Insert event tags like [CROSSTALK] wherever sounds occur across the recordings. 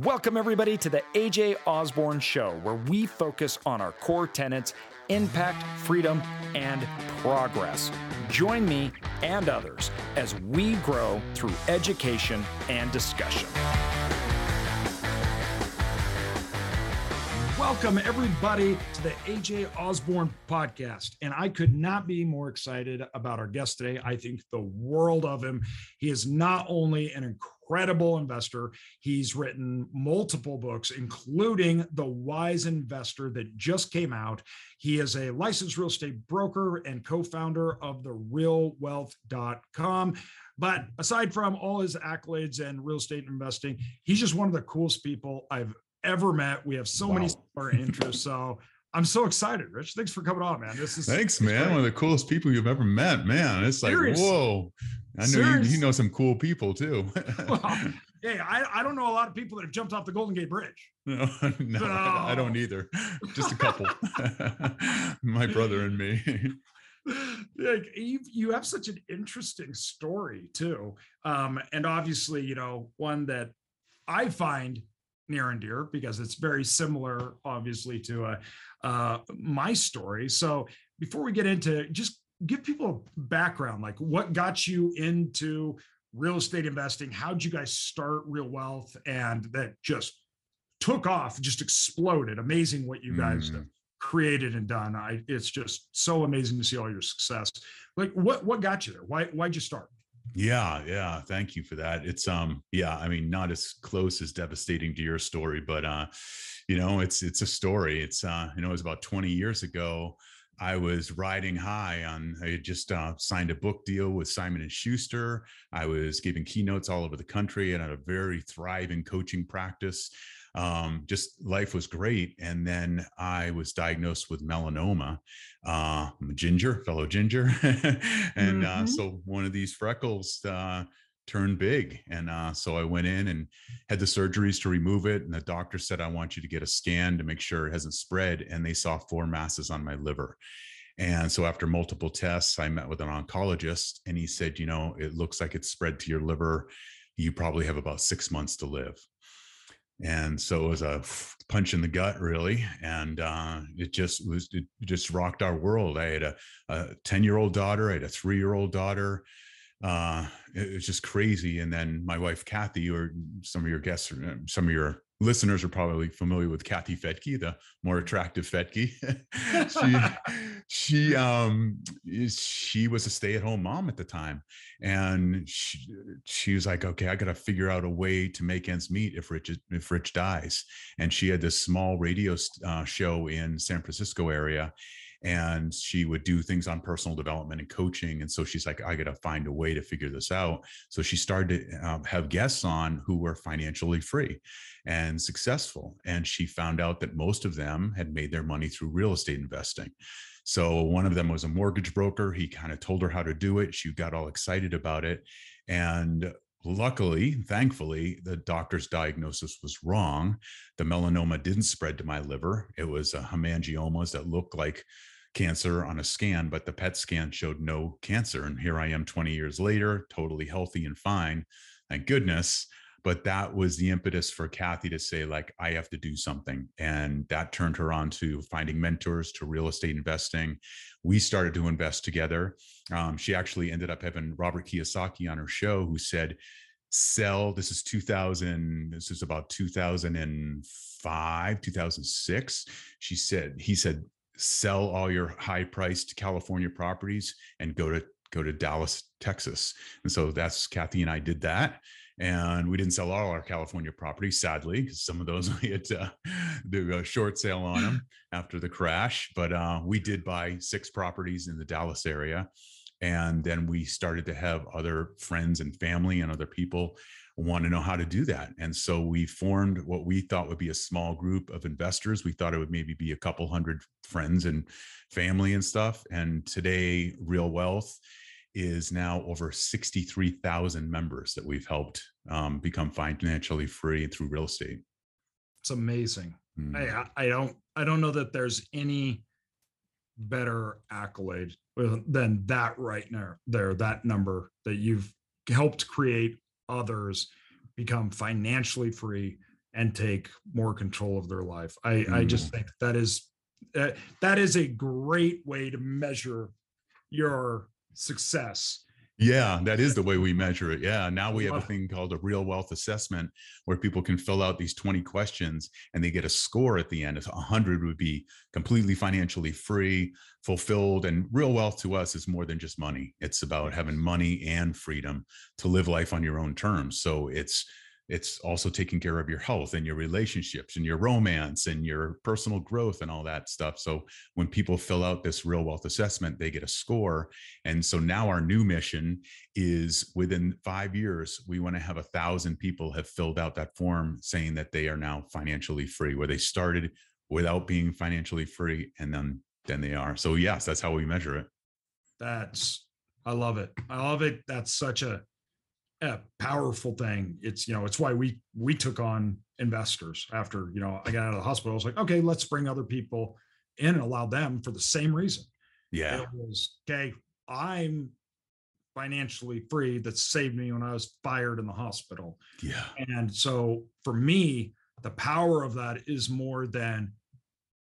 Welcome, everybody, to the AJ Osborne Show, where we focus on our core tenets impact, freedom, and progress. Join me and others as we grow through education and discussion. Welcome, everybody, to the AJ Osborne podcast. And I could not be more excited about our guest today. I think the world of him. He is not only an incredible investor, he's written multiple books, including The Wise Investor that just came out. He is a licensed real estate broker and co founder of the realwealth.com. But aside from all his accolades and real estate investing, he's just one of the coolest people I've ever met. We have so wow. many similar interests. So I'm so excited, Rich. Thanks for coming on, man. This is thanks, man. Great. One of the coolest people you've ever met, man. It's like, Serious. whoa. I know you, you, know some cool people too. [LAUGHS] well, hey, I, I don't know a lot of people that have jumped off the Golden Gate Bridge. [LAUGHS] No, no, so, I don't either. Just a couple. [LAUGHS] My brother and me. like you, you have such an interesting story too, um, and obviously, you know, one that I find near and dear because it's very similar, obviously, to uh, uh, my story. So before we get into, just give people a background, like what got you into real estate investing? How'd you guys start Real Wealth? And that just took off, just exploded. Amazing what you guys mm. have created and done. I, it's just so amazing to see all your success. Like what what got you there? Why why'd you start? Yeah, yeah. Thank you for that. It's um, yeah, I mean, not as close as devastating to your story, but uh, you know, it's it's a story. It's uh, you know, it was about 20 years ago. I was riding high on. I had just uh, signed a book deal with Simon and Schuster. I was giving keynotes all over the country and had a very thriving coaching practice um, just life was great. And then I was diagnosed with melanoma. Uh, I'm a ginger, fellow ginger. [LAUGHS] and uh, mm-hmm. uh, so one of these freckles uh, turned big. And uh, so I went in and had the surgeries to remove it. And the doctor said, I want you to get a scan to make sure it hasn't spread. And they saw four masses on my liver. And so after multiple tests, I met with an oncologist and he said, you know, it looks like it's spread to your liver. You probably have about six months to live and so it was a punch in the gut really and uh, it just was it just rocked our world. I had a 10 year old daughter i had a three year old daughter uh, it was just crazy and then my wife kathy or some of your guests some of your listeners are probably familiar with Kathy Fettke, the more attractive Fettke. [LAUGHS] she she um she was a stay-at-home mom at the time. And she, she was like, okay, I gotta figure out a way to make ends meet if Rich if Rich dies. And she had this small radio uh, show in San Francisco area and she would do things on personal development and coaching and so she's like i gotta find a way to figure this out so she started to um, have guests on who were financially free and successful and she found out that most of them had made their money through real estate investing so one of them was a mortgage broker he kind of told her how to do it she got all excited about it and Luckily, thankfully, the doctor's diagnosis was wrong. The melanoma didn't spread to my liver. It was a hemangiomas that looked like cancer on a scan, but the PET scan showed no cancer. And here I am 20 years later, totally healthy and fine. Thank goodness. But that was the impetus for Kathy to say, like, I have to do something. And that turned her on to finding mentors to real estate investing. We started to invest together. Um, she actually ended up having Robert Kiyosaki on her show, who said, sell this is 2000 this is about 2005 2006 she said he said sell all your high priced California properties and go to go to Dallas, Texas. And so that's Kathy and I did that. And we didn't sell all our California properties, sadly, because some of those [LAUGHS] we had to do a short sale on them after the crash. But uh, we did buy six properties in the Dallas area. And then we started to have other friends and family and other people want to know how to do that. And so we formed what we thought would be a small group of investors. We thought it would maybe be a couple hundred friends and family and stuff. And today, Real Wealth is now over 63,000 members that we've helped um, become financially free through real estate. It's amazing. Mm. I, I don't I don't know that there's any better accolade than that right now there that number that you've helped create others become financially free and take more control of their life. I, mm. I just think that is uh, that is a great way to measure your success yeah, that is the way we measure it. Yeah. Now we have a thing called a real wealth assessment where people can fill out these 20 questions and they get a score at the end. If 100 would be completely financially free, fulfilled. And real wealth to us is more than just money. It's about having money and freedom to live life on your own terms. So it's it's also taking care of your health and your relationships and your romance and your personal growth and all that stuff. So when people fill out this real wealth assessment, they get a score. And so now our new mission is within five years, we want to have a thousand people have filled out that form saying that they are now financially free, where they started without being financially free and then then they are. So yes, that's how we measure it. That's I love it. I love it. That's such a a powerful thing. It's you know it's why we we took on investors after you know I got out of the hospital. I was like, okay, let's bring other people in and allow them for the same reason. Yeah, it was okay. I'm financially free that saved me when I was fired in the hospital. Yeah, and so for me, the power of that is more than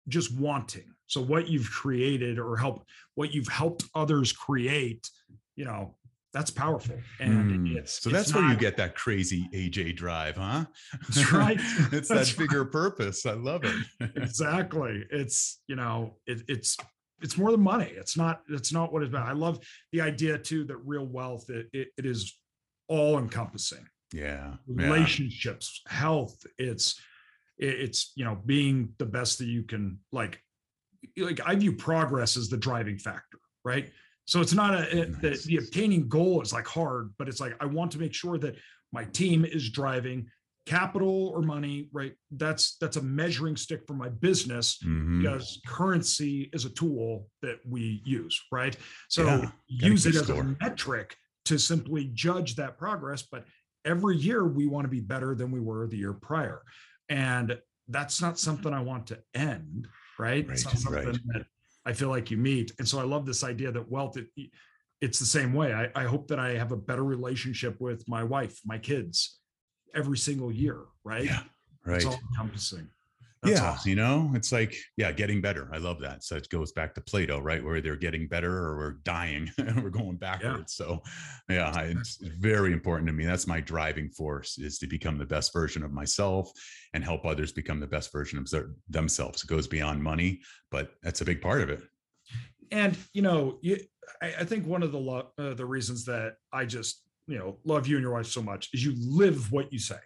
just wanting. So what you've created or help what you've helped others create, you know, that's powerful. And mm. it's so that's it's where not, you get that crazy AJ drive, huh? That's right. [LAUGHS] it's that's that bigger right. purpose. I love it. [LAUGHS] exactly. It's you know, it, it's it's more than money. It's not, it's not what it's about. I love the idea too that real wealth, it, it, it is all encompassing. Yeah. Relationships, yeah. health. It's it's you know, being the best that you can like like I view progress as the driving factor, right? So it's not a it, nice. the, the obtaining goal is like hard, but it's like I want to make sure that my team is driving capital or money right that's that's a measuring stick for my business mm-hmm. because currency is a tool that we use right so yeah, use it as score. a metric to simply judge that progress but every year we want to be better than we were the year prior and that's not something i want to end right, right it's not something right. that I feel like you meet. And so I love this idea that wealth, it, it's the same way. I, I hope that I have a better relationship with my wife, my kids every single year, right? Yeah, right. It's all encompassing. That's yeah, you know, it's like, yeah, getting better. I love that. So it goes back to Plato, right? Where they're getting better or we're dying, [LAUGHS] and we're going backwards. Yeah. So, yeah, it's very important to me. That's my driving force is to become the best version of myself and help others become the best version of themselves. It goes beyond money, but that's a big part of it. And you know, you, I, I, think one of the lo- uh, the reasons that I just you know love you and your wife so much is you live what you say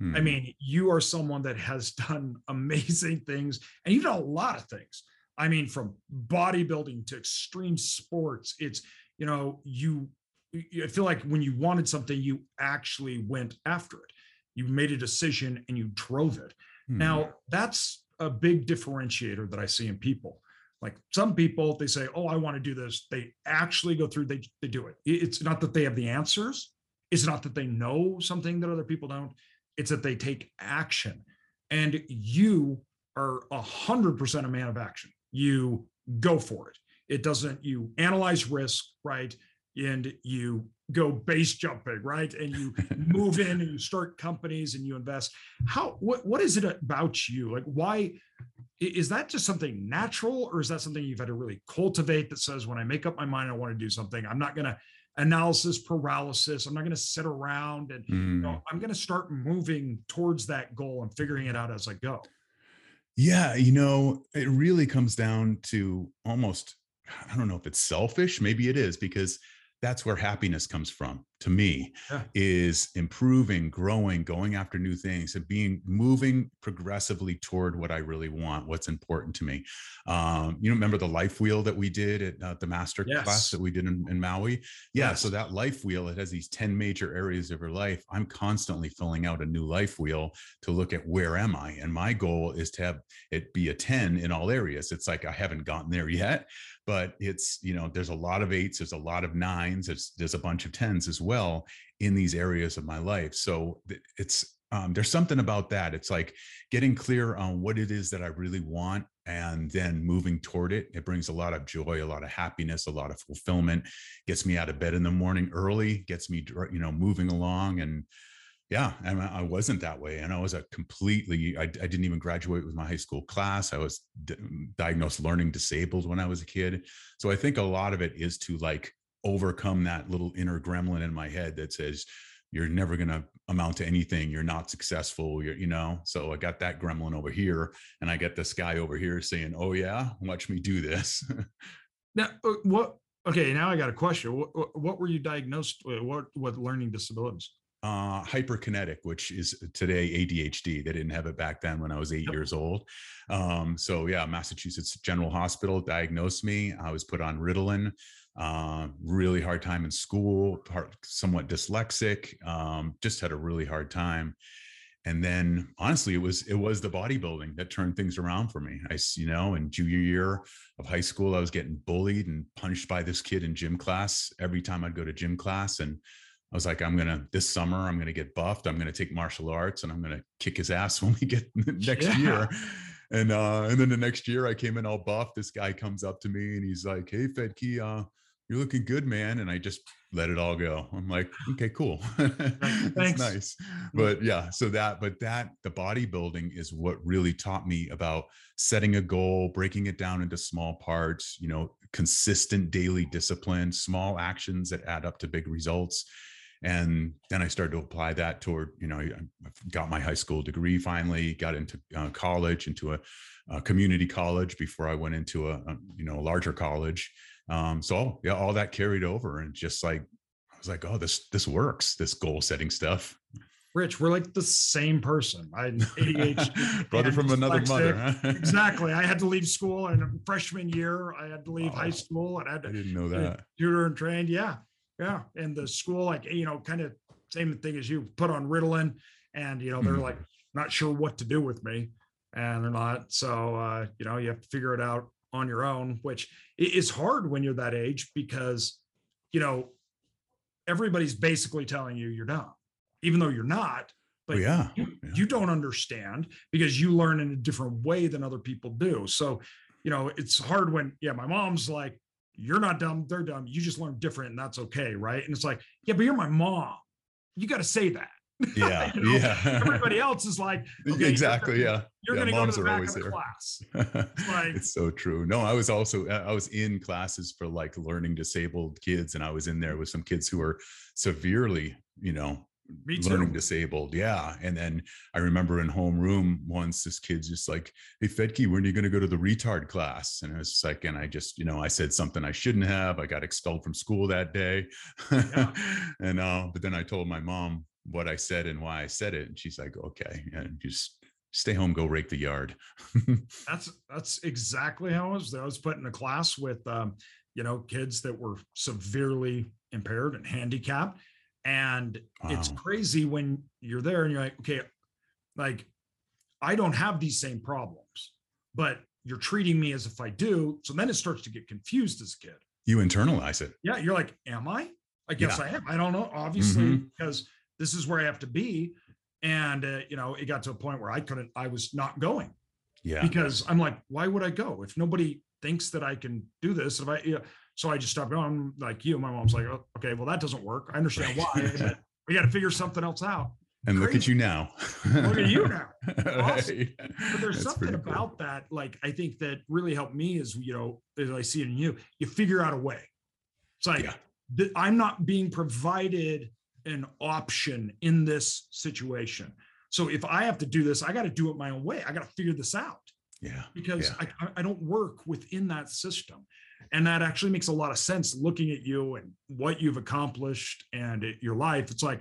Hmm. I mean, you are someone that has [LAUGHS] done amazing things and you've done a lot of things. I mean, from bodybuilding to extreme sports, it's, you know, you, I feel like when you wanted something, you actually went after it. You made a decision and you drove it. Hmm. Now, that's a big differentiator that I see in people. Like some people, they say, Oh, I want to do this. They actually go through, they, they do it. It's not that they have the answers. It's not that they know something that other people don't it's that they take action. And you are a hundred percent a man of action. You go for it. It doesn't, you analyze risk, right? And you go base jumping, right? And you [LAUGHS] move in and you start companies and you invest. How what what is it about you? Like why is that just something natural or is that something you've had to really cultivate that says when I make up my mind I want to do something, I'm not gonna analysis paralysis. I'm not going to sit around and mm. you know, mm. I'm going to start moving towards that goal and figuring it out as I go. Yeah, you know, it really comes down to almost I don't know if it's selfish, maybe it is because that's where happiness comes from to me yeah. is improving growing going after new things and being moving progressively toward what i really want what's important to me um, you remember the life wheel that we did at uh, the master yes. class that we did in, in maui yeah yes. so that life wheel it has these 10 major areas of your life i'm constantly filling out a new life wheel to look at where am i and my goal is to have it be a 10 in all areas it's like i haven't gotten there yet but it's you know there's a lot of eights there's a lot of nines there's there's a bunch of tens as well in these areas of my life so it's um, there's something about that it's like getting clear on what it is that i really want and then moving toward it it brings a lot of joy a lot of happiness a lot of fulfillment gets me out of bed in the morning early gets me you know moving along and yeah, and I wasn't that way. And I was a completely, I, I didn't even graduate with my high school class. I was diagnosed learning disabled when I was a kid. So I think a lot of it is to like overcome that little inner gremlin in my head that says, you're never going to amount to anything. You're not successful. You're, you know, so I got that gremlin over here and I get this guy over here saying, oh yeah, watch me do this. [LAUGHS] now, uh, what, okay. Now I got a question. What, what were you diagnosed with? What, what learning disabilities? uh, hyperkinetic, which is today ADHD. They didn't have it back then when I was eight yep. years old. Um, so yeah, Massachusetts General Hospital diagnosed me. I was put on Ritalin. Uh, really hard time in school. Part, somewhat dyslexic. Um, just had a really hard time. And then honestly, it was it was the bodybuilding that turned things around for me. I you know in junior year of high school, I was getting bullied and punched by this kid in gym class every time I'd go to gym class and I was like, I'm gonna this summer, I'm gonna get buffed. I'm gonna take martial arts, and I'm gonna kick his ass [LAUGHS] when we get [LAUGHS] next yeah. year. And uh, and then the next year, I came in all buff. This guy comes up to me and he's like, Hey, Fettke, uh, you're looking good, man. And I just let it all go. I'm like, okay, cool. [LAUGHS] That's nice. But yeah, so that, but that, the bodybuilding is what really taught me about setting a goal, breaking it down into small parts, you know, consistent daily discipline, small actions that add up to big results and then i started to apply that toward you know i got my high school degree finally got into uh, college into a, a, community college before i went into a, a you know a larger college um, so yeah all that carried over and just like i was like oh this this works this goal setting stuff Rich, we're like the same person. I had ADHD, [LAUGHS] brother from another mother. Huh? exactly. I had to leave [LAUGHS] school in freshman year. I had to leave oh, high school, and I, had to, I didn't know that. Tutor and trained. Yeah, yeah. And the school, like, you know, kind of same thing as you put on Ritalin and, you know, they're mm-hmm. like not sure what to do with me and they're not. So, uh, you know, you have to figure it out on your own, which is hard when you're that age because, you know, everybody's basically telling you you're dumb, even though you're not. But oh, yeah. You, yeah. you don't understand because you learn in a different way than other people do. So, you know, it's hard when, yeah, my mom's like, you're not dumb, they're dumb. You just learn different, and that's okay, right? And it's like, yeah, but you're my mom. You got to say that. [LAUGHS] Yeah, you know? yeah. Everybody else is like, [LAUGHS] okay, exactly, you're yeah. You're yeah, going to go to the back of the there. class. [LAUGHS] It's, like, it's so true. No, I was also I was in classes for like learning disabled kids, and I was in there with some kids who were severely, you know, learning disabled. Yeah. And then I remember in homeroom once this kid's just like, Hey Fettke, when are you going to go to the retard class? And I was like, and I just, you know, I said something I shouldn't have. I got expelled from school that day. Yeah. [LAUGHS] and uh, but then I told my mom what I said and why I said it. And she's like, okay, and just stay home, go rake the yard. [LAUGHS] that's that's exactly how I was. I was put in a class with um, you know, kids that were severely impaired and handicapped and wow. it's crazy when you're there and you're like, okay, like I don't have these same problems, but you're treating me as if I do. So then it starts to get confused as a kid. You internalize it. Yeah. You're like, am I? I guess yeah. I am. I don't know. Obviously, mm-hmm. because this is where I have to be. And, uh, you know, it got to a point where I couldn't, I was not going. Yeah. Because I'm like, why would I go? If nobody thinks that I can do this, if I, you know, so I just stopped going. like you. My mom's like, oh, okay, well, that doesn't work. I understand why. we got [LAUGHS] to figure something else out. And Crazy. look at you now. look at you now. [LAUGHS] Awesome. But there's That's something about cool. that, like I think that really helped me is, you know, as I see it in you, you figure out a way. It's like yeah. th- I'm not being provided an option in this situation. So if I have to do this, I got to do it my own way. I got to figure this out. Yeah. Because yeah. I, I don't work within that system and that actually makes a lot of sense looking at you and what you've accomplished and it, your life. It's like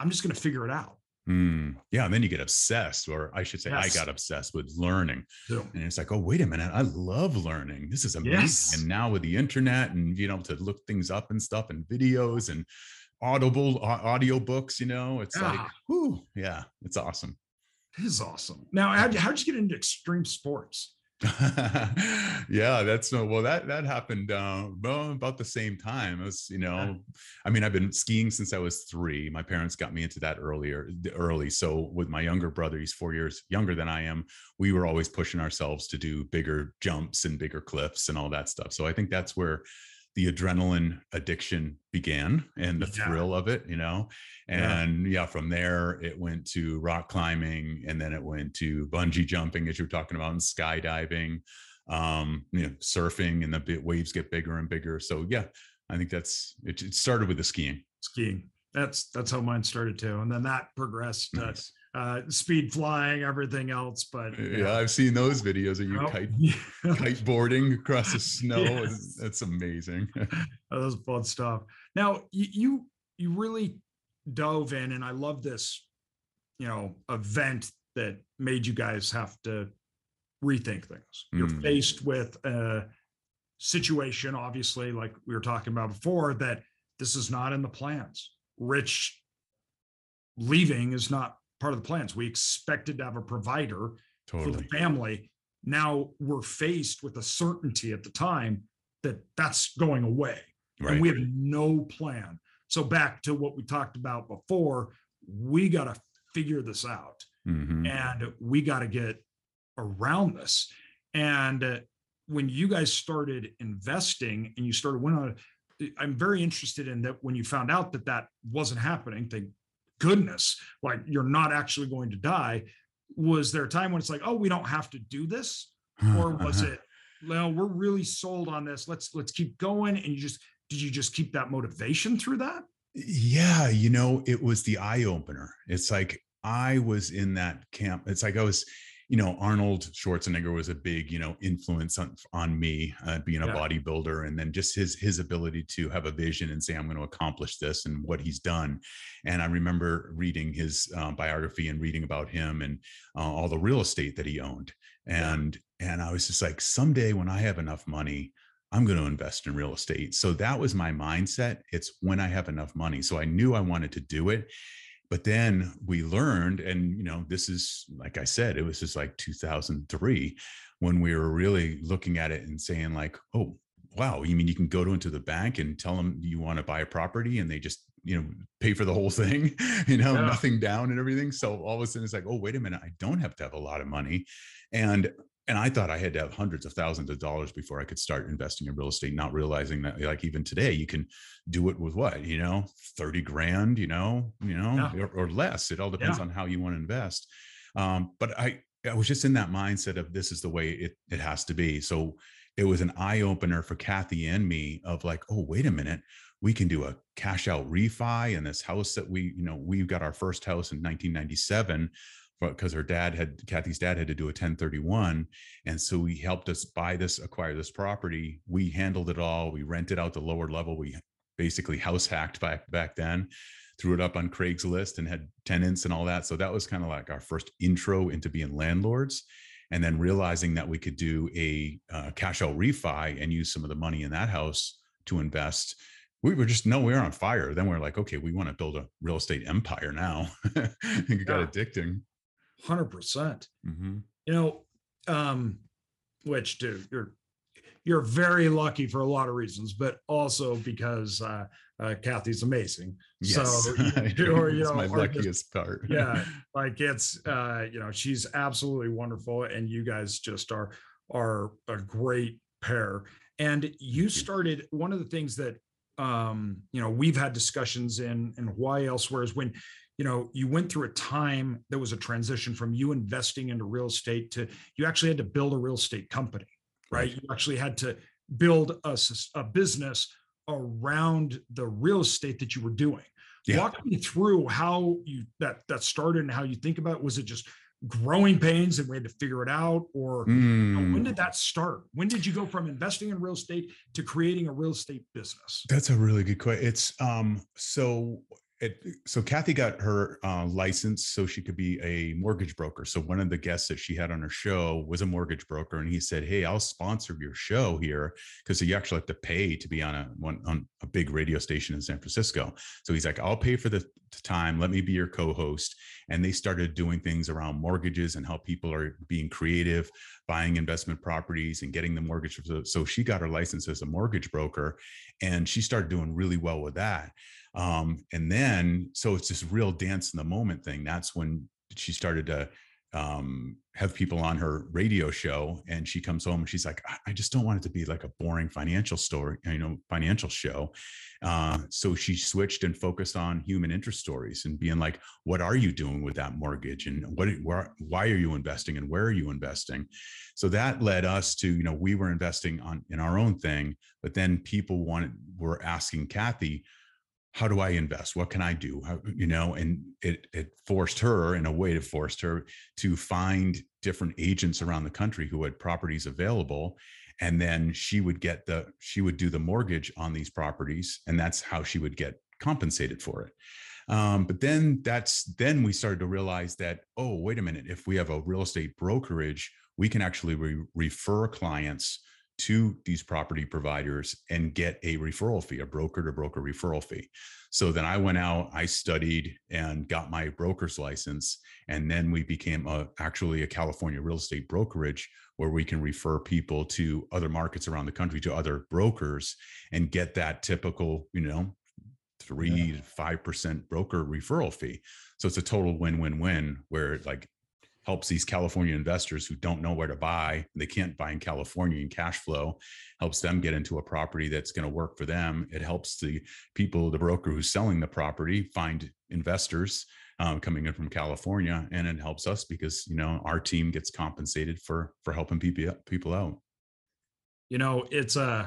i'm just going to figure it out. Mm, yeah and then you get obsessed or i should say yes. i got obsessed with learning. And it's like oh wait a minute i love learning. This is amazing. Yes. and now with the internet and you know to look things up and stuff and videos and audible audio books you know it's yeah. like whoo yeah it's awesome. It is awesome. Now how'd you, how'd you get into extreme sports [LAUGHS] yeah, that's no. Well, that that happened uh, well, about the same time. as you know, yeah. I mean, I've been skiing since I was three. My parents got me into that earlier, early. So with my younger brother, he's four years younger than I am. We were always pushing ourselves to do bigger jumps and bigger cliffs and all that stuff. So I think that's where the adrenaline addiction began and the Yeah. thrill of it, you know. And yeah. from there it went to rock climbing and then it went to bungee jumping, as you were talking about, and skydiving, um, you know, surfing, and the waves get bigger and bigger. So yeah, I think that's it, it started with the skiing. skiing. That's that's how mine started too, and then that progressed Nice. uh, speed flying, everything else. But Yeah, know, I've seen those videos of you well, kite yeah, [LAUGHS] kiteboarding across the snow. Yes. That's amazing. [LAUGHS] that was fun stuff. Now you, you you really dove in, and I love this, you know, event that made you guys have to rethink things. You're Mm. faced with a situation, obviously, like we were talking about before, that this is not in the plans. Rich leaving is not part of the plans. We expected to have a provider for the family. Now we're faced with a certainty at the time that that's going away Right. and we have no plan. So back to what we talked about before, we got to figure this out Mhm. and we got to get around this. And uh, when you guys started investing and you started went on, I'm very interested in that when you found out that that wasn't happening. Thank goodness, like you're not actually going to die. Was there a time when it's like, oh, we don't have to do this, or [LAUGHS] was it, well, we're really sold on this. Let's let's keep going. And you just did you just keep that motivation through that? Yeah, you know, it was the eye opener. It's like I was in that camp. It's like I was, you know, Arnold Schwarzenegger was a big, you know, influence on on me uh, being a Yeah. bodybuilder, and then just his his ability to have a vision and say, "I'm going to accomplish this," and what he's done. And I remember reading his uh, biography and reading about him and uh, all the real estate that he owned, Yeah. and and I was just like, someday when I have enough money, I'm going to invest in real estate. So that was my mindset. It's when I have enough money. So I knew I wanted to do it. But then we learned, and you know, this is like I said, it was just like 2003 when we were really looking at it and saying, like, oh, wow, you mean you can go to into the bank and tell them you want to buy a property and they just, you know, pay for the whole [LAUGHS] thing, you know, Yeah. nothing down and everything. So all of a sudden it's like, oh, wait a minute, I don't have to have a lot of money. And and I thought I had to have hundreds of thousands of dollars before I could start investing in real estate, not realizing that like even today you can do it with what, you know, 30 grand, you know, you know, Yeah. or, or less. It all depends Yeah. on how you want to invest. Um, but I I was just in that mindset of this is the way it it has to be. So it was an eye opener for Kathy and me of like, oh, wait a minute, we can do a cash out refi in this house that we, you know, we got our first house in 1997 because her dad had Kathy's dad had to do a 1031. And so he helped us buy this, acquire this property. We handled it all. We rented out the lower level. We basically house hacked back back then, threw it up on Craigslist and had tenants and all that. So that was kind of like our first intro into being landlords. And then realizing that we could do a uh, cash out refi and use some of the money in that house to invest. We were just no, we were on fire. Then we are like, okay, we want to build a real estate empire now. [LAUGHS] it got Yeah. addicting. Hundred percent. Mhm. You know, um, which dude, you're you're very lucky for a lot of reasons, but also because uh, uh Kathy's amazing. Yes, So [LAUGHS] I you know. are, you it's know, my are just- luckiest part. yeah, [LAUGHS] like it's uh, you know, she's absolutely wonderful, and you guys just are are a great pair. And you you. started one of the things that um, you know, we've had discussions in and why elsewhere is when you know you went through a time that was a transition from you investing into real estate to you actually had to build a real estate company right, Right. you actually had to build a, a business around the real estate that you were doing Yeah. walk me through how you that that started and how you think about it. was it just growing pains and we had to figure it out or you know, when Mm, did that start when did you go from investing in real estate to creating a real estate business that's a really good question. It's um so it so Kathy got her uh, license so she could be a mortgage broker. So one of the guests that she had on her show was a mortgage broker, and he said, "Hey, I'll sponsor your show here because you actually have to pay to be on a one on a big radio station in San Francisco." So he's like, "I'll pay for the time. Let me be your co-host." And they started doing things around mortgages and how people are being creative, buying investment properties and getting the mortgage. So she got her license as a mortgage broker, and she started doing really well with that. Um, and then, so it's this real dance in the moment thing. That's when she started to um, have people on her radio show and she comes home and she's like i just don't want it to be like a boring financial story you know financial show uh, so she switched and focused on human interest stories and being like what are you doing with that mortgage and what where, why are you investing and where are you investing so that led us to you know we were investing on in our own thing but then people wanted were asking kathy how do I invest? What can I do? How, you know, and it it forced her in a way to forced her to find different agents around the country who had properties available. And then she would get the she would do the mortgage on these properties, and that's how she would get compensated for it. Um, but then that's then we started to realize that oh wait a minute if we have a real estate brokerage we can actually re- refer clients to these property providers and get a referral fee, a broker to broker referral fee. So then I went out, I studied and got my broker's license. And then we became a, actually a California real estate brokerage where we can refer people to other markets around the country to other brokers and get that typical, you know, three yeah. to five percent broker referral fee. So it's a total win-win-win where like helps these California investors who don't know where to buy, they can't buy in California in cash flow, helps them get into a property that's going to work for them. It helps the people, the broker who's selling the property, find investors um, coming in from California, and it helps us because you know our team gets compensated for for helping people people out. You know, it's a uh,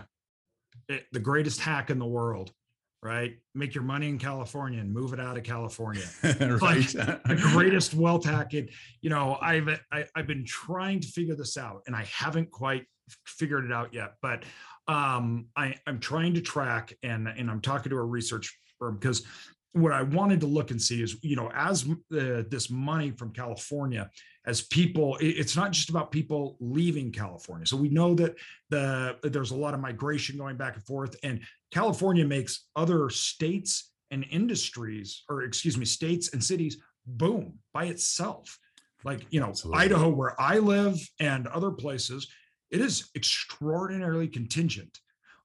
it, the greatest hack in the world right? Make your money in California and move it out of California. [LAUGHS] right. Like the greatest wealth hack. It, you know, I've I, have i have been trying to figure this out, and I haven't quite figured it out yet. But um, I, I'm trying to track, and and I'm talking to a research firm because what I wanted to look and see is, you know, as uh, this money from California, as people, it's not just about people leaving California. So we know that the there's a lot of migration going back and forth, and California makes other states and industries, or excuse me, states and cities boom by itself. Like you know, Absolutely. Idaho, where I live, and other places, it is extraordinarily contingent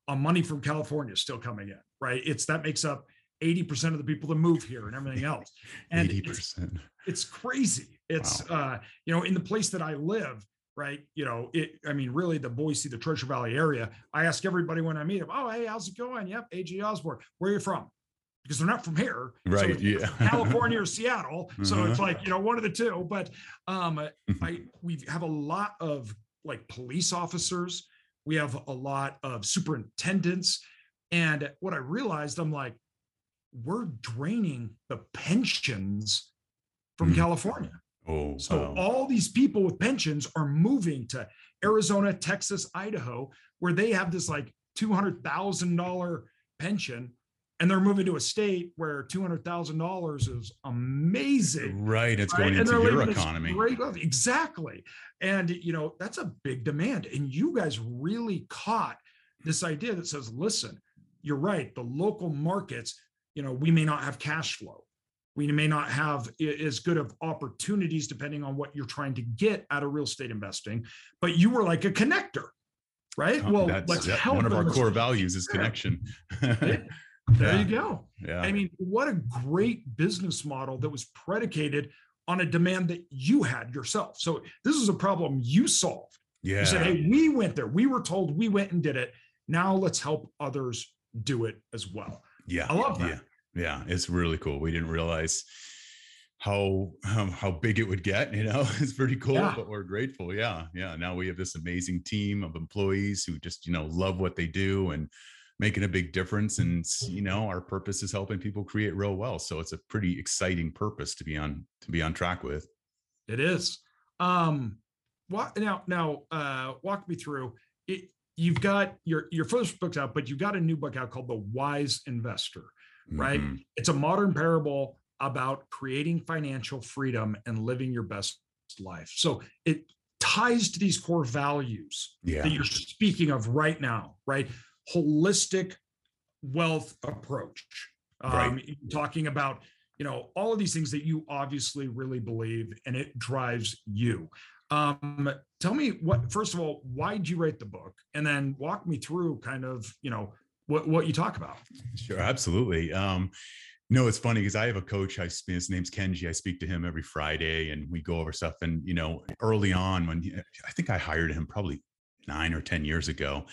on money from California still coming in. Right? It's that makes up 80% of the people that move here and everything else. And 80%. It's, it's crazy. It's wow. uh, you know, in the place that I live, right? You know, it, I mean, really the Boise, the Treasure Valley area. I ask everybody when I meet them, oh, hey, how's it going? Yep, AJ Osborne. Where are you from? Because they're not from here. Right. So yeah. California or Seattle. So uh-huh. it's like, you know, one of the two. But um I we have a lot of like police officers, we have a lot of superintendents. And what I realized, I'm like, we're draining the pensions from mm. California. Oh, so wow. all these people with pensions are moving to Arizona, Texas, Idaho, where they have this like $200,000 pension and they're moving to a state where $200,000 is amazing. Right. It's right? going into your economy. Exactly. And, you know, that's a big demand. And you guys really caught this idea that says, listen, you're right. The local markets, you know, we may not have cash flow. We may not have as good of opportunities depending on what you're trying to get out of real estate investing, but you were like a connector, right? Uh, well, let's help. One of our core values is connection. [LAUGHS] there yeah. you go. Yeah. I mean, what a great business model that was predicated on a demand that you had yourself. So this is a problem you solved. Yeah. You said, hey, we went there. We were told we went and did it. Now let's help others do it as well. Yeah. I love that. Yeah. Yeah. It's really cool. We didn't realize how um, how big it would get you know [LAUGHS] it's pretty cool yeah. but we're grateful yeah yeah now we have this amazing team of employees who just you know love what they do and making a big difference and you know our purpose is helping people create real wealth so it's a pretty exciting purpose to be on to be on track with it is um what now now uh walk me through it you've got your your first book's out but you've got a new book out called the wise investor right? Mm-hmm. It's a modern parable about creating financial freedom and living your best life. So it ties to these core values yeah. that you're speaking of right now, right? Holistic wealth approach. Um. Talking about, you know, all of these things that you obviously really believe and it drives you. Um, tell me what, first of all, why did you write the book? And then walk me through kind of, you know, what what you talk about. Sure, absolutely. Um, No, it's funny because I have a coach. I his name's Kenji. I speak to him every Friday, and we go over stuff. And you know, early on, when he, I think I hired him probably nine or ten years ago,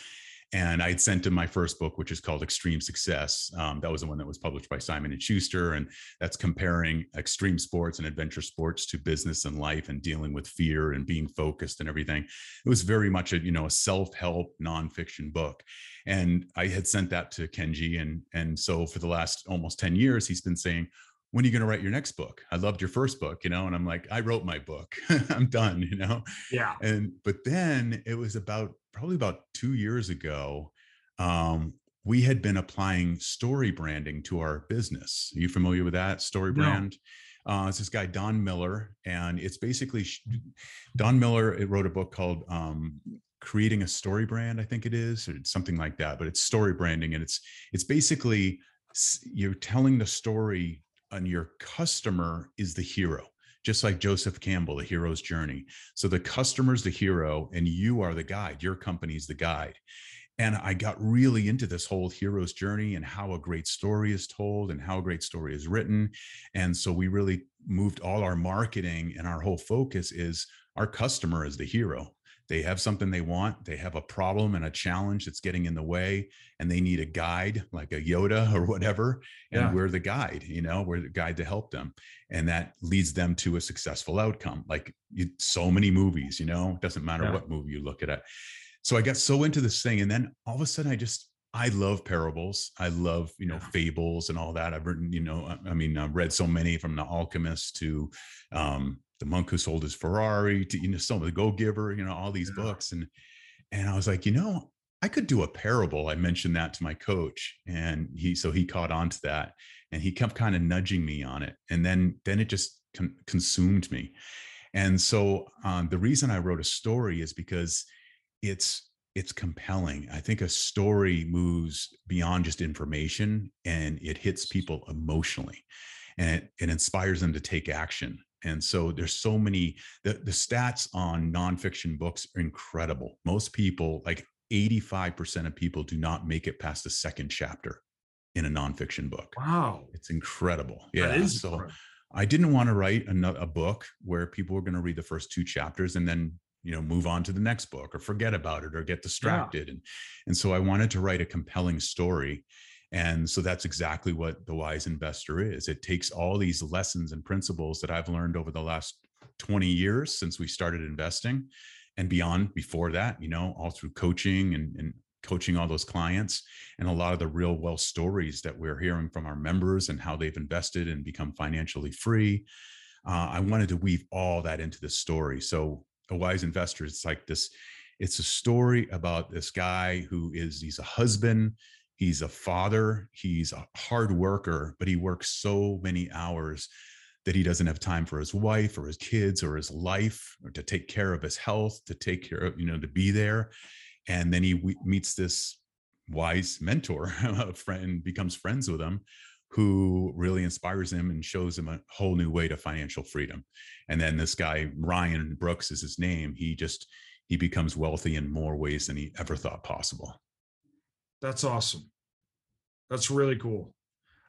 and I had sent him my first book, which is called Extreme Success. Um, that was the one that was published by Simon and Schuster, and that's comparing extreme sports and adventure sports to business and life, and dealing with fear and being focused and everything. It was very much a you know a self help nonfiction book, and I had sent that to Kenji, and and so for the last almost ten years, he's been saying, when are you going to write your next book? I loved your first book, you know, and I'm like, I wrote my book. [LAUGHS] I'm done, you know. Yeah. And but then it was about probably about two years ago. Um, we had been applying story branding to our business. Are you familiar with that story brand? No. Uh, it's this guy Don Miller, and it's basically Don Miller. It wrote a book called um, "Creating a Story Brand," I think it is, or something like that. But it's story branding, and it's it's basically you're telling the story and your customer is the hero just like Joseph Campbell, the hero's journey. So the customer's the hero and you are the guide. Your company's the guide. And I got really into this whole hero's journey and how a great story is told and how a great story is written. And so we really moved all our marketing and our whole focus is our customer is the hero they have something they want they have a problem and a challenge that's getting in the way and they need a guide like a yoda [LAUGHS] or whatever and yeah. we're the guide you know we're the guide to help them and that leads them to a successful outcome like you, so many movies you know it doesn't matter yeah. what movie you look at so i got so into this thing and then all of a sudden i just I love parables. I love, you know, fables and all that. I've written, you know, I mean, I've read so many from The Alchemist to um, the monk who sold his Ferrari to you know some of the Go Giver, you know all these yeah. books, and and I was like, you know, I could do a parable. I mentioned that to my coach, and he so he caught on to that, and he kept kind of nudging me on it, and then then it just con- consumed me, and so um, the reason I wrote a story is because it's it's compelling. I think a story moves beyond just information and it hits people emotionally and it, it inspires them to take action. And so there's so many, the, the stats on nonfiction books are incredible. Most people, like 85% of people, do not make it past the second chapter in a nonfiction book. Wow. It's incredible. Yeah. so incredible. I didn't want to write a, a book where people were going to read the first two chapters and then you know move on to the next book or forget about it or get distracted yeah. and and so i wanted to write a compelling story and so that's exactly what the wise investor is. It takes all these lessons and principles that I've learned over the last 20 years since we started investing and beyond before that, you know, all through coaching and, and coaching all those clients and a lot of the real wealth stories that we're hearing from our members and how they've invested and become financially free. Uh, I wanted to weave all that into the story. So a wise investor, it's like this, it's a story about this guy who is, he's a husband, He's a father, he's a hard worker, but he works so many hours that he doesn't have time for his wife or his kids or his life or to take care of his health, to take care of, you know, to be there. And then he w- meets this wise mentor, [LAUGHS] a friend, becomes friends with him who really inspires him and shows him a whole new way to financial freedom. And then this guy, Ryan Brooks is his name. He just, he becomes wealthy in more ways than he ever thought possible. That's awesome. That's really cool.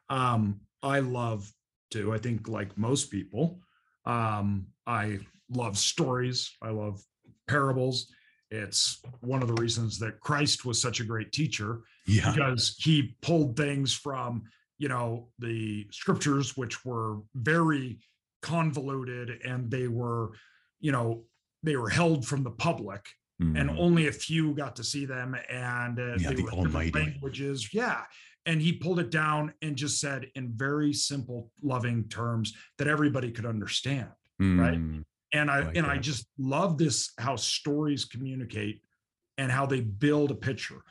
Um, I love to, I think, like most people, um, I love stories. I love parables. It's one of the reasons that Christ was such a great teacher yeah. because he pulled things from, you know, the scriptures, which were very convoluted and they were, you know, they were held from the public mm. and only a few got to see them and uh, yeah, the almighty languages yeah and he pulled it down and just said in very simple loving terms that everybody could understand mm. right and i, I like and that. i just love this how stories communicate and how they build a picture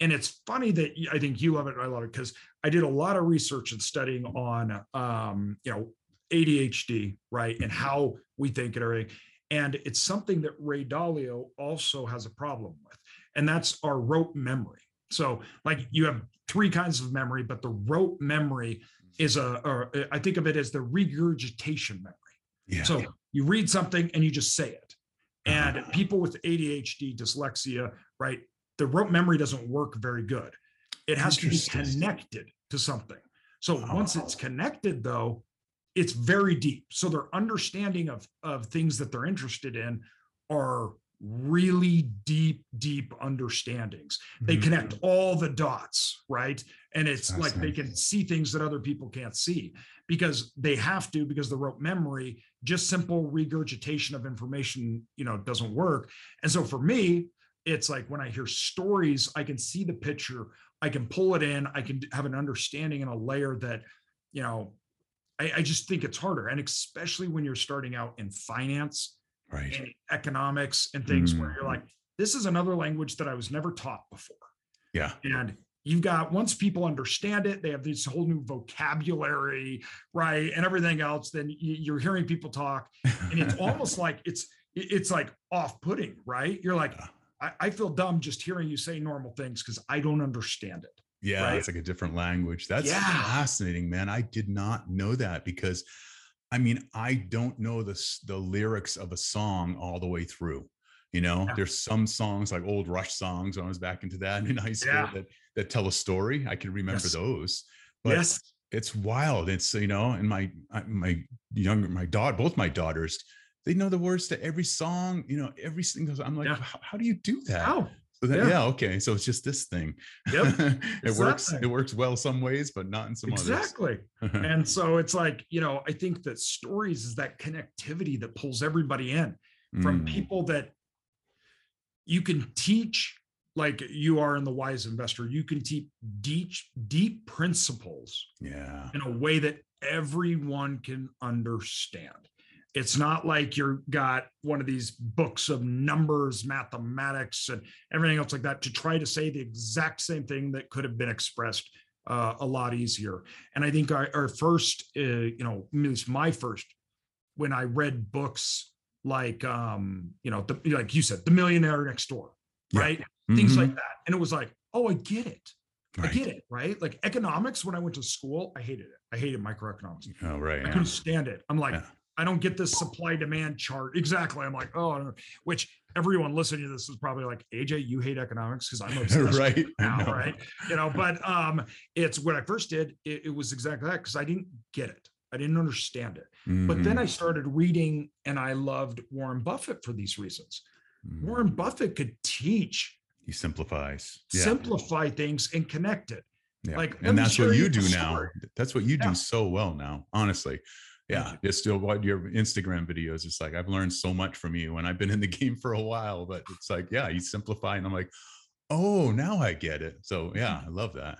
and it's funny that i think you love it i love it because i did a lot of research and studying on um you know adhd right and mm-hmm. how we think and everything and it's something that Ray Dalio also has a problem with, and that's our rote memory. So, like, you have three kinds of memory, but the rote memory is a, a I think of it as the regurgitation memory. Yeah. So you read something and you just say it. And uh-huh. people with ADHD, dyslexia, right? The rote memory doesn't work very good. It has to be connected to something. So once it's connected, though, it's very deep. So their understanding of of things that they're interested in are really deep, deep understandings. They Mhm. connect all the dots, right? And it's like they can see things that other people can't see because they have to, because the rote memory, just simple regurgitation of information, you know, doesn't work. And so for me, it's like when I hear stories, I can see the picture, I can pull it in, I can have an understanding and a layer that, you know, I, I just think it's harder. And especially when you're starting out in finance Right. and economics and things where Mm. you're like, this is another language that I was never taught before. Yeah. And you've got once people understand it, they have this whole new vocabulary, right? And everything else, then you're hearing people talk, and it's almost like [LAUGHS] it's it's like off-putting, right? You're like, Yeah. I, I feel dumb just hearing you say normal things because I don't understand it. Yeah, right? it's like a different language. That's Yeah. fascinating, man. I did not know that because I mean, I don't know the the lyrics of a song all the way through. You know, Yeah. there's some songs like old Rush songs when I was back into that in high school Yeah. that that tell a story. I can remember Yes. those. But yes. it's wild. It's you know, and my uh, my younger my daughter, both my daughters, they know the words to every song. You know, every single. I'm like, Yeah. how, how do you do that? Wow. So that, Yeah. yeah. okay. So it's just this thing. Yep, [LAUGHS] it that works. It works well some ways, but not in some Exactly. others. Exactly. [LAUGHS] and so it's like, you know, I think that stories is that connectivity that pulls everybody in. from Mm, people that you can teach like you are in the wise investor you can teach deep deep principles yeah. in a way that everyone can understand it's not like you're got one of these books of numbers mathematics and everything else like that to try to say the exact same thing that could have been expressed uh, a lot easier and i think our, our first uh, you know at least my first when i read books like um you know the, like you said the millionaire next door Yeah. right things Mhm. like that and it was like oh i get it Right. I get it, right? Like economics, when I went to school, I hated it. I hated microeconomics. Oh, right. I Yeah. couldn't stand it. I'm like, Yeah. I don't get this supply demand chart. Exactly. I'm like, oh, which everyone listening to this is probably like, AJ, you hate economics because I'm obsessed right. now, right? You know, but um, it's when I first did, it, it was exactly that because I didn't get it. I didn't understand it. But then. I started reading and I loved Warren Buffett for these reasons. Mhm. Warren Buffett could teach, he simplifies. Yeah. simplify things, and connect it. Yeah. Like, and that's what you do now. story. That's what you Yeah. do so well now, honestly. Yeah. Just still what your Instagram videos. It's like I've learned so much from you and I've been in the [LAUGHS] game for a while, but it's like, yeah, you simplify and I'm like, oh, now I get it. So yeah. I love that.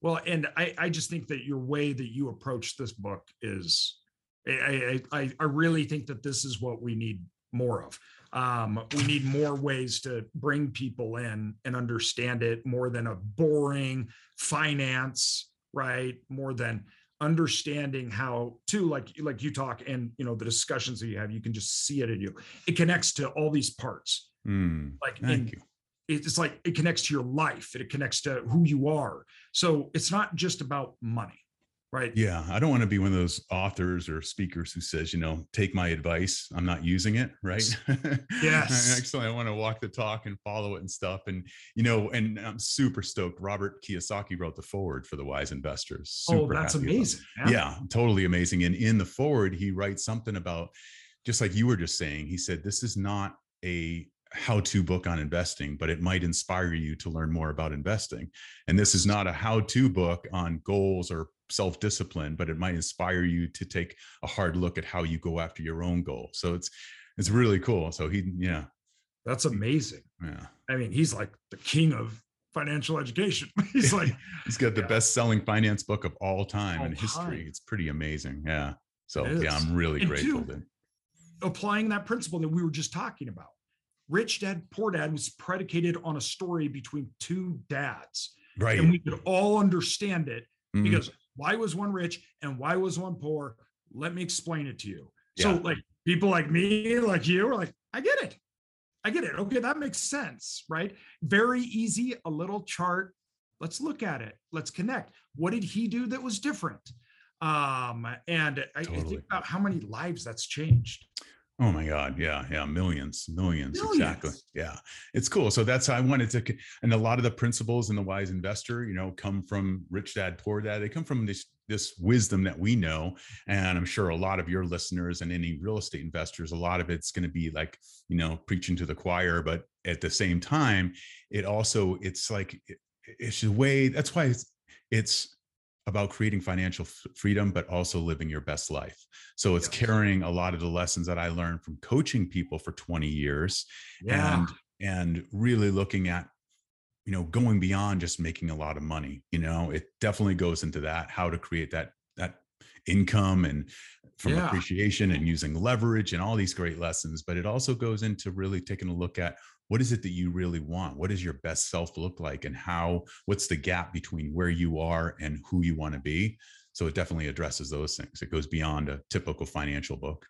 Well, and I, I just think that your way that you approach this book is, I, I, I, I really think that this is what we need more of. Um, we need more ways to bring people in and understand it more than a boring finance, right? More than understanding how to like like you talk and you know the discussions that you have you can just see it in you. It connects to all these parts. Mm, like in thank you. it's like it connects to your life it connects to who you are. So it's not just about money right Yeah, I don't want to be one of those authors or speakers who says, you know, take my advice. I'm not using it, right? [LAUGHS] Yes. Actually, I want to walk the talk and follow it and stuff. And you know, and I'm super stoked. Robert Kiyosaki wrote the forward for the Wise Investors. oh that's happy about it. amazing Yeah, totally amazing. And in the forward, he writes something about just like you were just saying. He said, This is not a how to book on investing, but it might inspire you to learn more about investing. And this is not a how to book on goals or self discipline, but it might inspire you to take a hard look at how you go after your own goal. So it's, it's really cool. So he, yeah, that's amazing yeah. i mean he's like the king of financial education [LAUGHS] he's like [LAUGHS] He's got the Yeah. best selling finance book of all time All in history. time. It's pretty amazing. Yeah. So yeah. I'm really And grateful. two, that, applying that principle that we were just talking about rich dad poor dad was predicated on a story between two dads. Right. and we could all understand it Mhm. because why was one rich and why was one poor? Let me explain it to you. So like people like me like you are like i get it. I get it. Okay that makes sense right? Very easy a little chart. Let's look at it. Let's connect. What did he do that was different? Um and I, I think about how many lives that's changed Oh my God. Yeah. Yeah. Millions, millions, Millions. Exactly. Yeah. It's cool. So that's how I wanted to, and a lot of the principles in the wise investor, you know, come from rich dad, poor dad. They come from this, this wisdom that we know. And I'm sure a lot of your listeners and any real estate investors, a lot of it's going to be like, you know, preaching to the choir. But at the same time, it also, it's like, it's a way, that's why it's, it's about creating financial f- freedom, but also living your best life. So it's carrying a lot of the lessons that I learned from coaching people for 20 years Yeah. and and really looking at you know going beyond just making a lot of money you know it definitely goes into that how to create that that income and from Yeah. appreciation and using leverage and all these great lessons but it also goes into really taking a look at what is it that you really want what does your best self look like and how what's the gap between where you are and who you want to be so it definitely addresses those things it goes beyond a typical financial book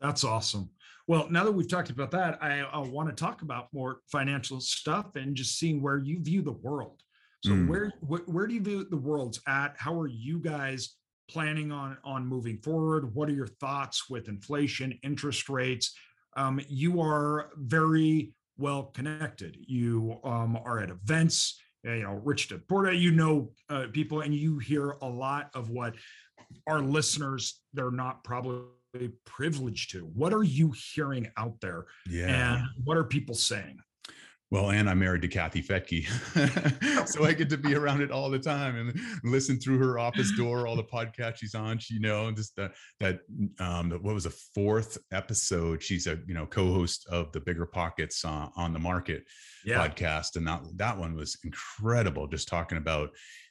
That's awesome. Well, now that we've talked about that, I, I want to talk about more financial stuff and just seeing where you view the world. So Mm. where, where where do you view the world's at? How are you guys planning on on moving forward? What are your thoughts with inflation, interest rates? Um, you are very well connected. You um, are at events. uh, You know, Rich Dad Poor Dad. You know uh, people, and you hear a lot of what our listeners they're not probably privileged to. What are you hearing out there, yeah and what are people saying? Well, and I'm married to Kathy Fettke, [LAUGHS] so I get to be around it all the time and listen through her office door, all the podcasts she's on. She, you know, just that that um, what was the fourth episode? She's a you know co-host of the Bigger Pockets uh, on the Market podcast, and that that one was incredible. Just talking about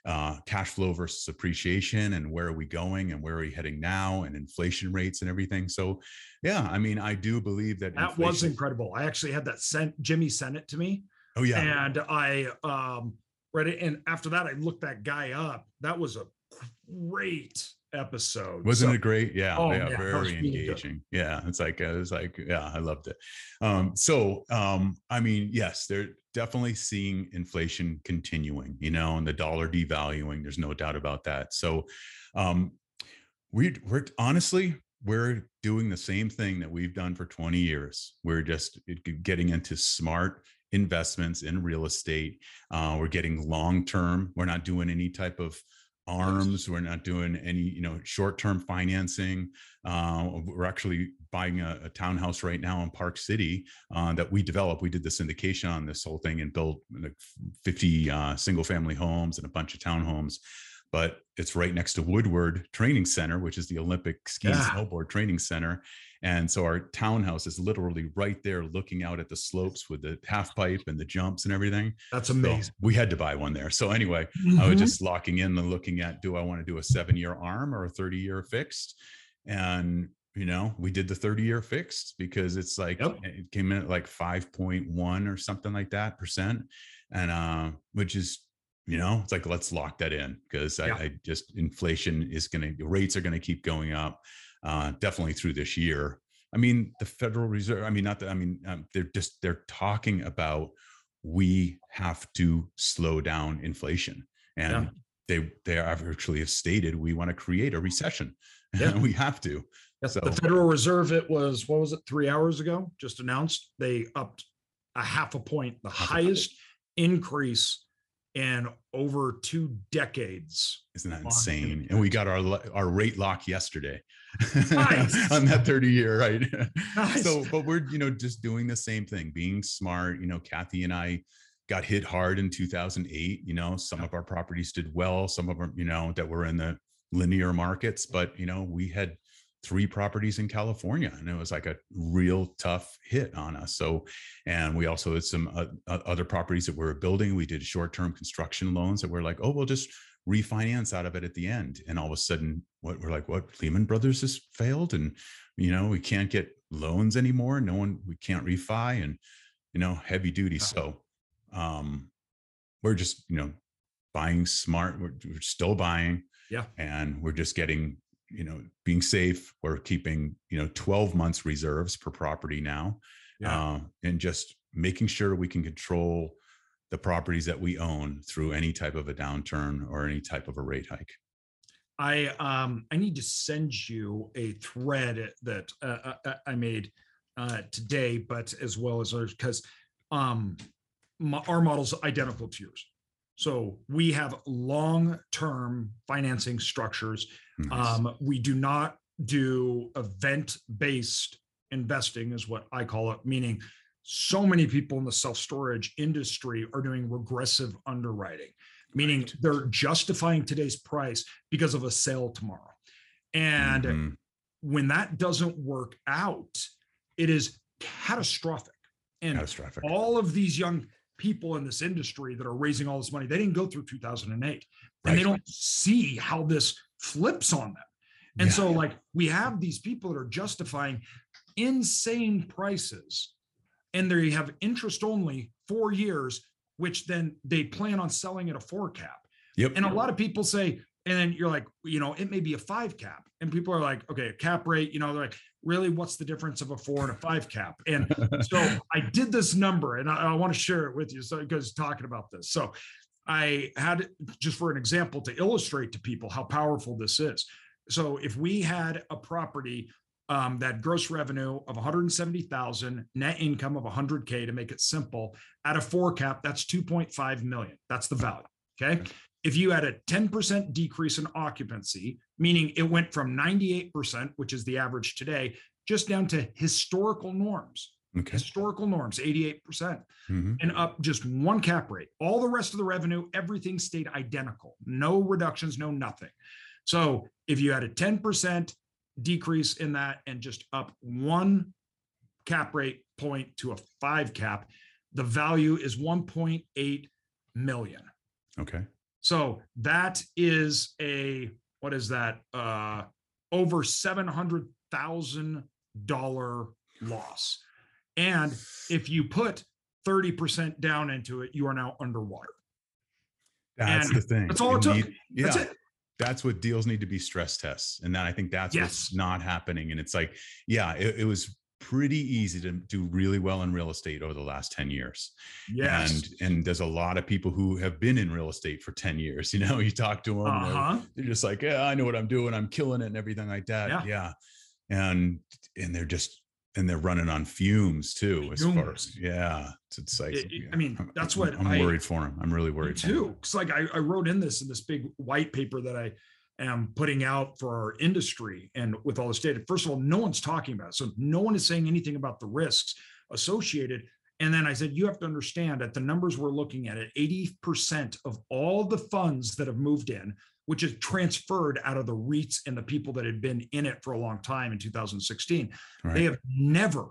uh, cash flow versus appreciation and where are we going and where are we heading now and inflation rates and everything. So, yeah, I mean, I do believe that that was incredible. I actually had that sent. Jimmy sent it to me, Oh yeah, and I um, read it. And after that, I looked that guy up. That was a great episode. Wasn't So- it great? Yeah, Oh, yeah, was very really engaging. Yeah, it's like uh, it's like yeah, I loved it. Um, so um, I mean, yes, they're definitely seeing inflation continuing, you know, and the dollar devaluing. There's no doubt about that. So um, we we're honestly we're doing the same thing that we've done for 20 years. We're just getting into smart investments in real estate. Uh, we're getting long term. We're not doing any type of arms. We're not doing any, you know, short-term financing. Uh, we're actually buying a, a townhouse right now in Park City uh, that we developed. We did the syndication on this whole thing and built like 50 uh, single-family homes and a bunch of townhomes. But it's right next to Woodward Training Center, which is the Olympic ski and snowboard training center. And so our townhouse is literally right there, looking out at the slopes with the half pipe and the jumps and everything. That's So amazing. we had to buy one there. So anyway, I was Mhm. just locking in and looking at do I want to do a seven year arm or a 30 year fixed? And you know, we did the 30 year fixed because it's like Yep. it came in at like 5.1 or something like that percent. And uh, which is, you know, it's like let's lock that in because Yeah. I, I just inflation is gonna rates are gonna keep going up uh definitely through this year. I mean, the Federal Reserve, I mean, not that I mean, um, they're just they're talking about we have to slow down inflation and Yeah. they they actually have stated we want to create a recession Yeah. and [LAUGHS] we have to Yes, So- the Federal Reserve, it was, what was it, three hours ago, just announced they upped a half a point, the Half highest increase in over two decades. isn't that insane and we got our our rate lock yesterday Nice. [LAUGHS] on that 30 year right Nice. so but we're you know just doing the same thing being smart you know kathy and i got hit hard in 2008 you know some of our properties did well some of them you know that were in the linear markets but you know we had three properties in california and it was like a real tough hit on us. So and we also had some uh, other properties that we were building. We did short-term construction loans that were like oh we'll just refinance out of it at the end. And all of a sudden what we're like what? Lehman brothers has failed and you know we can't get loans anymore no one we can't refi and you know heavy duty. So um we're just you know buying smart we're, we're still buying Yeah. and we're just getting you know being safe we're keeping you know 12 months reserves per property now Yeah. uh, and just making sure we can control the properties that we own through any type of a downturn or any type of a rate hike I um I need to send you a thread that uh, uh, uh I made uh, today, but as well as ours because um my, our model's identical to yours. So we have long-term financing structures. Nice. Um, we do not do event-based investing, is what I call it, meaning so many people in the self-storage industry are doing regressive underwriting, meaning Right. they're justifying today's price because of a sale tomorrow. And Mhm. when that doesn't work out, it is catastrophic. And catastrophic. all of these young people in this industry that are raising all this money, they didn't go through 2008 and they don't see how this flips on them. And Yeah. so, like, we have these people that are justifying insane prices and they have interest only four years, which then they plan on selling at a four cap. Yep. And a lot of people say, and then you're like, you know, it may be a five cap. And people are like, okay, a cap rate, you know, they're like, really, what's the difference of a four and a five cap? And so [LAUGHS] I did this number and I, I want to share it with you. So because talking about this. So I had just for an example to illustrate to people how powerful this is. So if we had a property um, that gross revenue of 170,000, net income of 100K to make it simple, at a four cap, that's 2.5 million. That's the value. Okay. If you had a 10% decrease in occupancy, meaning it went from 98%, which is the average today, just down to historical norms, okay. historical norms, 88%, Mhm. and up just one cap rate. All the rest of the revenue, everything stayed identical. No reductions, no nothing. So if you had a 10% decrease in that and just up one cap rate point to a five cap, the value is 1.8 million. Okay. So that is a what is that? Uh over seven hundred thousand dollar loss. And if you put 30% down into it, you are now underwater. That's And the thing. that's all it took. yeah. That's it. That's what deals need to be stress tests. And then I think that's Yes. what's not happening. And it's like, yeah, it, it was pretty easy to do really well in real estate over the last 10 years. Yes. And and there's a lot of people who have been in real estate for 10 years. [LAUGHS] You know, you talk to them, they're, uh-huh. they're just like, yeah, I know what I'm doing. I'm killing it and everything like that. Yeah. Yeah. And and they're just and they're running on fumes too, as far Fumes. as yeah. It's, it's like it- yeah, I mean, that's I'm- what I'm I- worried for him. I'm really worried too. Because like I, I wrote in this in this big white paper that I am putting out for our industry and with all this data. First of all, no one's talking about it. So no one is saying anything about the risks associated. And then I said, you have to understand that the numbers we're looking at, at 80% of all the funds that have moved in, which is transferred out of the REITs and the people that had been in it for a long time in 2016, Right. they have never,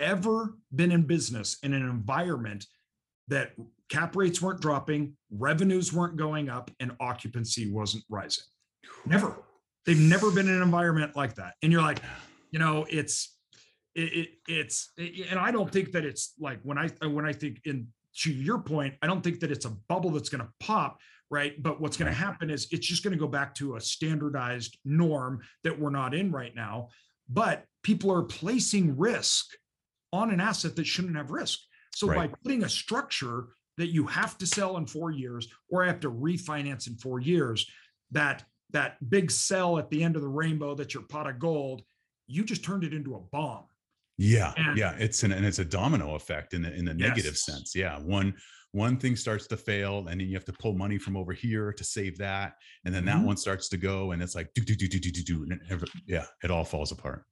ever been in business in an environment that cap rates weren't dropping, revenues weren't going up, and occupancy wasn't rising. Never. They've never been in an environment like that. And you're like, you know, it's it, it it's it- and I don't think that it's like when I when I think in to your point, I don't think that it's a bubble that's going to pop, right? But what's going to happen is it's just going to go back to a standardized norm that we're not in right now. But people are placing risk on an asset that shouldn't have risk. So Right. by putting a structure that you have to sell in four years or I have to refinance in four years, that that big cell at the end of the rainbow that's your pot of gold, you just turned it into a bomb. Yeah, And- yeah, it's an and it's a domino effect in the in the negative Yes. sense. Yeah, one one thing starts to fail, and then you have to pull money from over here to save that, and then that Mhm. one starts to go, and it's like do do do do do do do, and it yeah, it all falls apart.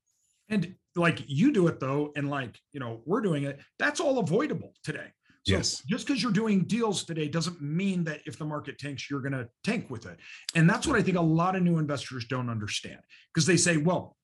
And like you do it though, and like you know, we're doing it, that's all avoidable today. So Yes. just because you're doing deals today doesn't mean that if the market tanks, you're going to tank with it. And that's what I think a lot of new investors don't understand because they say, well,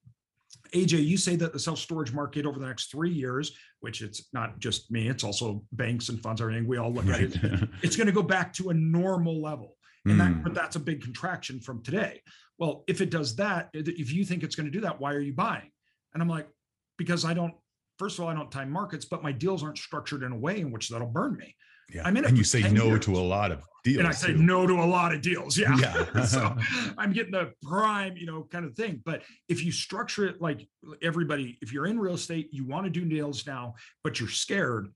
AJ, you say that the self storage market over the next three years, which it's not just me, it's also banks and funds, everything we all look at it, [LAUGHS] it's going to go back to a normal level. And that, Mm, but that's a big contraction from today. Well, if it does that, if you think it's going to do that, why are you buying? And I'm like, because I don't, first of all, I don't time markets, but my deals aren't structured in a way in which that'll burn me. yeah, I'm in and you say no years. to a lot of deals. and I say too. no to a lot of deals. Yeah. Yeah. [LAUGHS] so [LAUGHS] I'm getting the prime, you know, kind of thing. But if you structure it like everybody, if you're in real estate, you want to do deals now, but you're scared,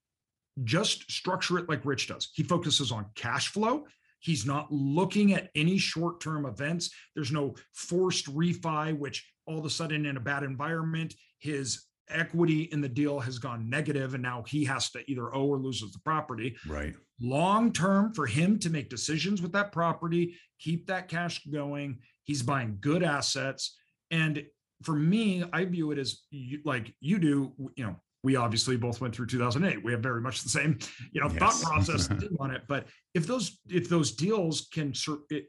just structure it like Rich does. He focuses on cash flow. He's not looking at any short term events. There's no forced refi, which all of a sudden in a bad environment, his equity in the deal has gone negative and now he has to either owe or loses the property. Right. Long term for him to make decisions with that property, keep that cash going. He's buying good assets. And for me, I view it as you, like you do, you know, we obviously both went through 2008 we have very much the same you know yes. thought process [LAUGHS] on it but if those if those deals can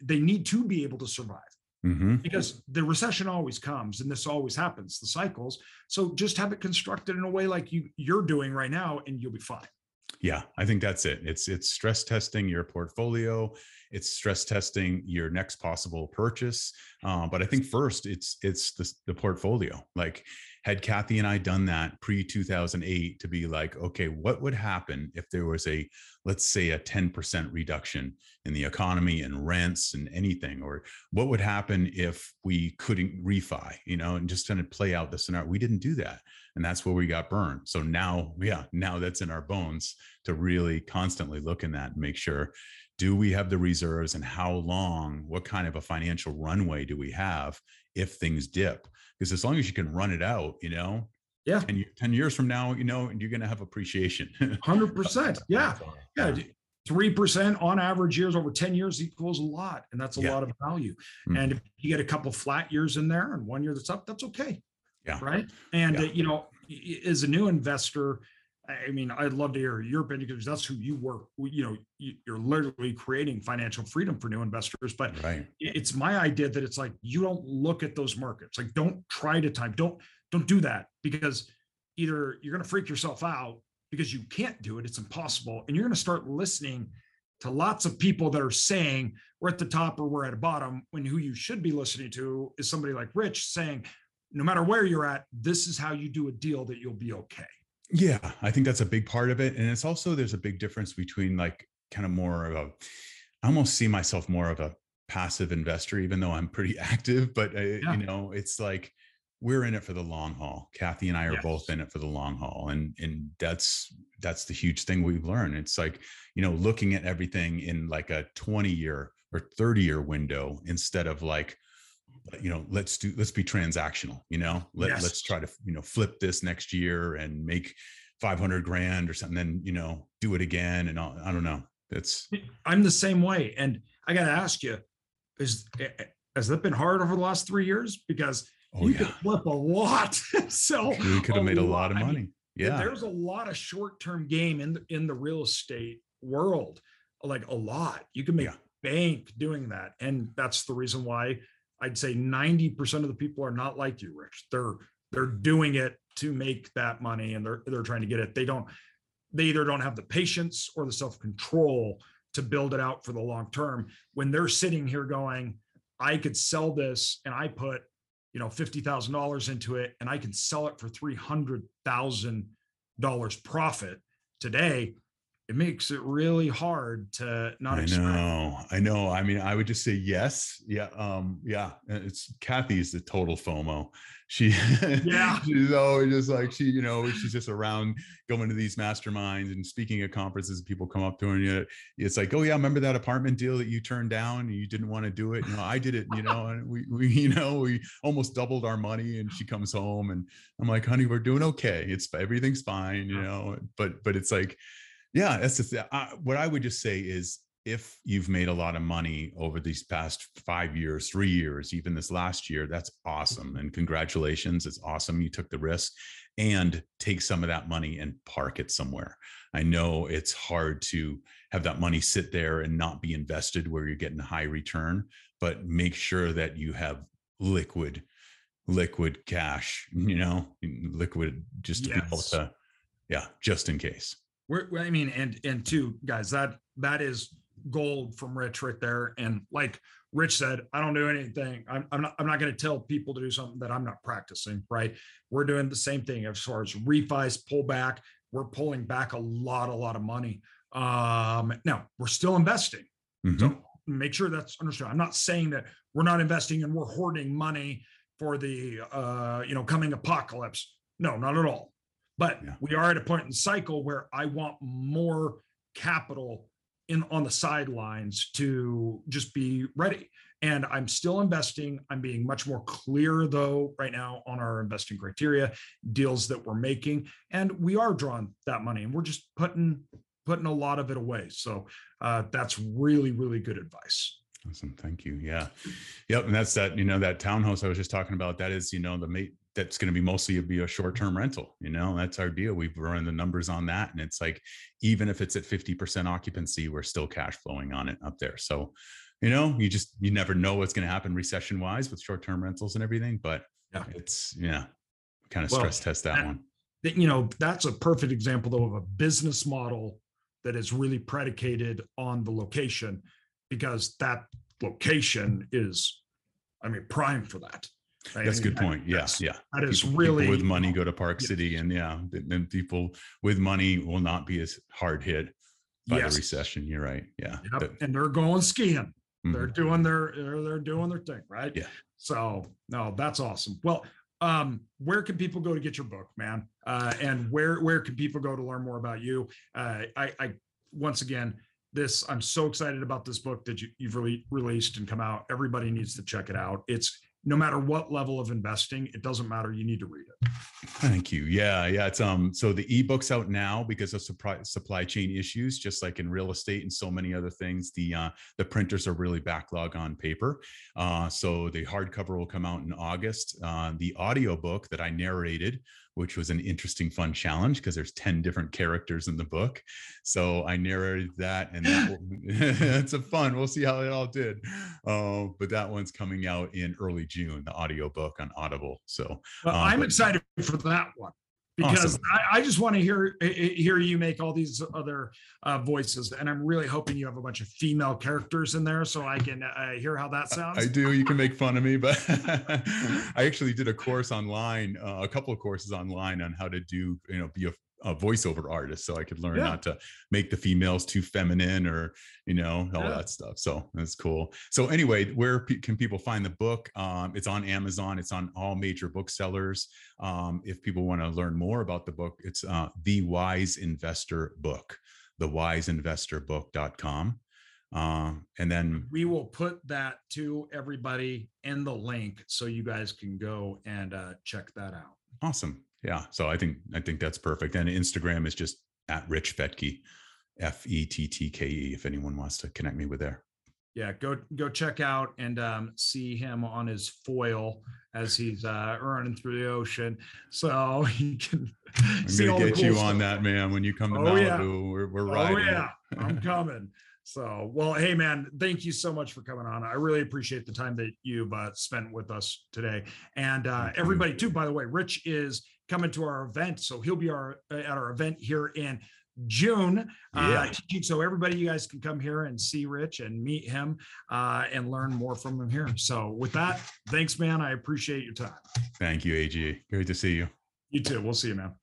they need to be able to survive mm-hmm. because the recession always comes and this always happens the cycles. So just have it constructed in a way like you you're doing right now and you'll be fine. Yeah i think that's it. It's it's stress testing your portfolio. It's stress testing your next possible purchase. Uh, but i think first it's it's the, the portfolio. Like had Kathy and I done that pre 2008 to be like, okay, what would happen if there was a, let's say, a 10% reduction in the economy and rents and anything? Or what would happen if we couldn't refi, you know, and just kind of play out the scenario? We didn't do that. And that's where we got burned. So now, yeah, now that's in our bones to really constantly look in that and make sure do we have the reserves and how long, what kind of a financial runway do we have if things dip? Because as long as you can run it out, you know, yeah, and 10 years from now, you know, you're going to have appreciation. 100%. [LAUGHS] yeah. Yeah. 3% on average years over 10 years equals a lot. And that's a yeah. lot of value. Mm-hmm. And if you get a couple flat years in there and one year that's up, that's okay. Yeah. Right. And, yeah. Uh, you know, as a new investor, I mean, I'd love to hear your opinion because that's who you work. You know, you're literally creating financial freedom for new investors. But right. it's my idea that it's like you don't look at those markets. Like, don't try to time. Don't don't do that because either you're going to freak yourself out because you can't do it. It's impossible, and you're going to start listening to lots of people that are saying we're at the top or we're at the bottom. When who you should be listening to is somebody like Rich saying, no matter where you're at, this is how you do a deal that you'll be okay yeah, I think that's a big part of it. And it's also there's a big difference between like kind of more of a I almost see myself more of a passive investor, even though I'm pretty [LAUGHS] active. But uh, yeah. you know, it's like we're in it for the long haul. Kathy and I are yes. both in it for the long haul, and and that's that's the huge thing we've learned. It's like you know, looking at everything in like a 20 year or 30 year window instead of like you know let's do let's be transactional you know Let, yes. let's try to you know flip this next year and make 500 grand or something then you know do it again and I'll, i do not know it's i'm the same way and i got to ask you is eh, eh, has that been hard over the last three years because oh, you yeah. could flip a lot [LAUGHS] so we could have made a lot, lot of money I mean, yeah there's a lot of short-term game in the, in the real estate world like a lot you can make yeah. bank doing that and that's the reason why I'd say 90% of the people are not like you, Rich. They're they're doing it to make that money and they're they're trying to get it. They don't they either don't have the patience or the self-control to build it out for the long term. When they're sitting here going, I could sell this and I put, you know, $50,000 into it and I can sell it for $300,000 profit today it makes it really hard to not. I know, I know. I mean, I would just say yes. Yeah, um, yeah. It's Kathy's the total FOMO. She, yeah, [LAUGHS] she's always just like she, you know, she's just around going to these masterminds and speaking at conferences. People come up to her and you, it's like, oh yeah, remember that apartment deal that you turned down? And you didn't want to do it. You know, I did it. You know, and we, we, [LAUGHS] you know, we almost doubled our money. And she comes home and I'm like, honey, we're doing okay. It's everything's fine. You know, but but it's like yeah, that's the thing. Uh, what I would just say is if you've made a lot of money over these past five years, three years, even this last year, that's awesome. And congratulations. It's awesome. You took the risk and take some of that money and park it somewhere. I know it's hard to have that money sit there and not be invested where you're getting a high return, but make sure that you have liquid, liquid cash, you know, liquid just to yes. be able to, yeah, just in case. We're, I mean, and and two guys, that that is gold from Rich right there. And like Rich said, I don't do anything. I'm, I'm not I'm not going to tell people to do something that I'm not practicing. Right? We're doing the same thing as far as refis pull back. We're pulling back a lot, a lot of money. Um, now we're still investing. Mm-hmm. So make sure that's understood. I'm not saying that we're not investing and we're hoarding money for the uh, you know coming apocalypse. No, not at all. But yeah. we are at a point in the cycle where I want more capital in on the sidelines to just be ready. And I'm still investing. I'm being much more clear though right now on our investing criteria, deals that we're making, and we are drawing that money, and we're just putting putting a lot of it away. So uh, that's really really good advice. Awesome. Thank you. Yeah. Yep. And that's that, you know, that townhouse I was just talking about. That is, you know, the mate that's going to be mostly be a short-term mm-hmm. rental. You know, that's our deal. We've run the numbers on that. And it's like, even if it's at 50% occupancy, we're still cash flowing on it up there. So, you know, you just you never know what's going to happen recession wise with short-term rentals and everything. But yeah, it's yeah, kind of well, stress test that, that one. You know, that's a perfect example though of a business model that is really predicated on the location because that location is, I mean, prime for that. Right? That's a good point. Yes, yeah, yeah. That is people, really people with money go to Park. City, and yeah, then people with money will not be as hard hit by yes. the recession. You're right. Yeah, yep. and they're going skiing. Mm-hmm. They're doing their they're, they're doing their thing, right? Yeah. So no, that's awesome. Well, um, where can people go to get your book, man? Uh, and where where can people go to learn more about you? Uh, I, I once again, this i'm so excited about this book that you, have really released and come out everybody needs to check it out it's no matter what level of investing it doesn't matter. You need to read it. Thank you. Yeah yeah it's um so the ebook's out now because of supply supply chain issues just like in real estate and so many other things the uh the printers are really backlog on paper. Uh so the hardcover will come out in august. Uh the audio book that i narrated which was an interesting, fun challenge because there's 10 different characters in the book. So I narrated that and that, [LAUGHS] [LAUGHS] it's a fun. We'll see how it all did. Uh, but that one's coming out in early June, the audio book on Audible. So well, um, I'm but, excited for that one because awesome. I, I, just want to hear hear you make all these other uh, voices, and I'm really hoping you have a bunch of female characters in there so I can uh, hear how that sounds. I do. You can make fun of me, but [LAUGHS] I actually did a course online, uh, a couple of courses online on how to do, you know, be a a voiceover artist so I could learn yeah. not to make the females too feminine or, you know, all yeah. that stuff. So that's cool. So anyway, where pe- can people find the book? Um, it's on Amazon. It's on all major booksellers. Um, if people want to learn more about the book, it's uh, The Wise Investor Book, the thewiseinvestorbook.com. Uh, and then we will put that to everybody in the link so you guys can go and uh, check that out. Awesome yeah so i think i think that's perfect and instagram is just at rich Fettke f-e-t-t-k-e if anyone wants to connect me with there yeah go go check out and um, see him on his foil as he's uh, running through the ocean so [LAUGHS] he can i'm gonna get cool you stuff. on that man when you come to oh, malibu yeah. we're, we're oh, riding oh yeah i'm coming so, well, hey, man, thank you so much for coming on. I really appreciate the time that you've uh, spent with us today. And uh, everybody, too, by the way, Rich is coming to our event. So he'll be our uh, at our event here in June. Uh, yeah. Uh, so everybody, you guys can come here and see Rich and meet him uh, and learn more from him here. So with that, thanks, man. I appreciate your time. Thank you, AJ. Great to see you. You too. We'll see you, man.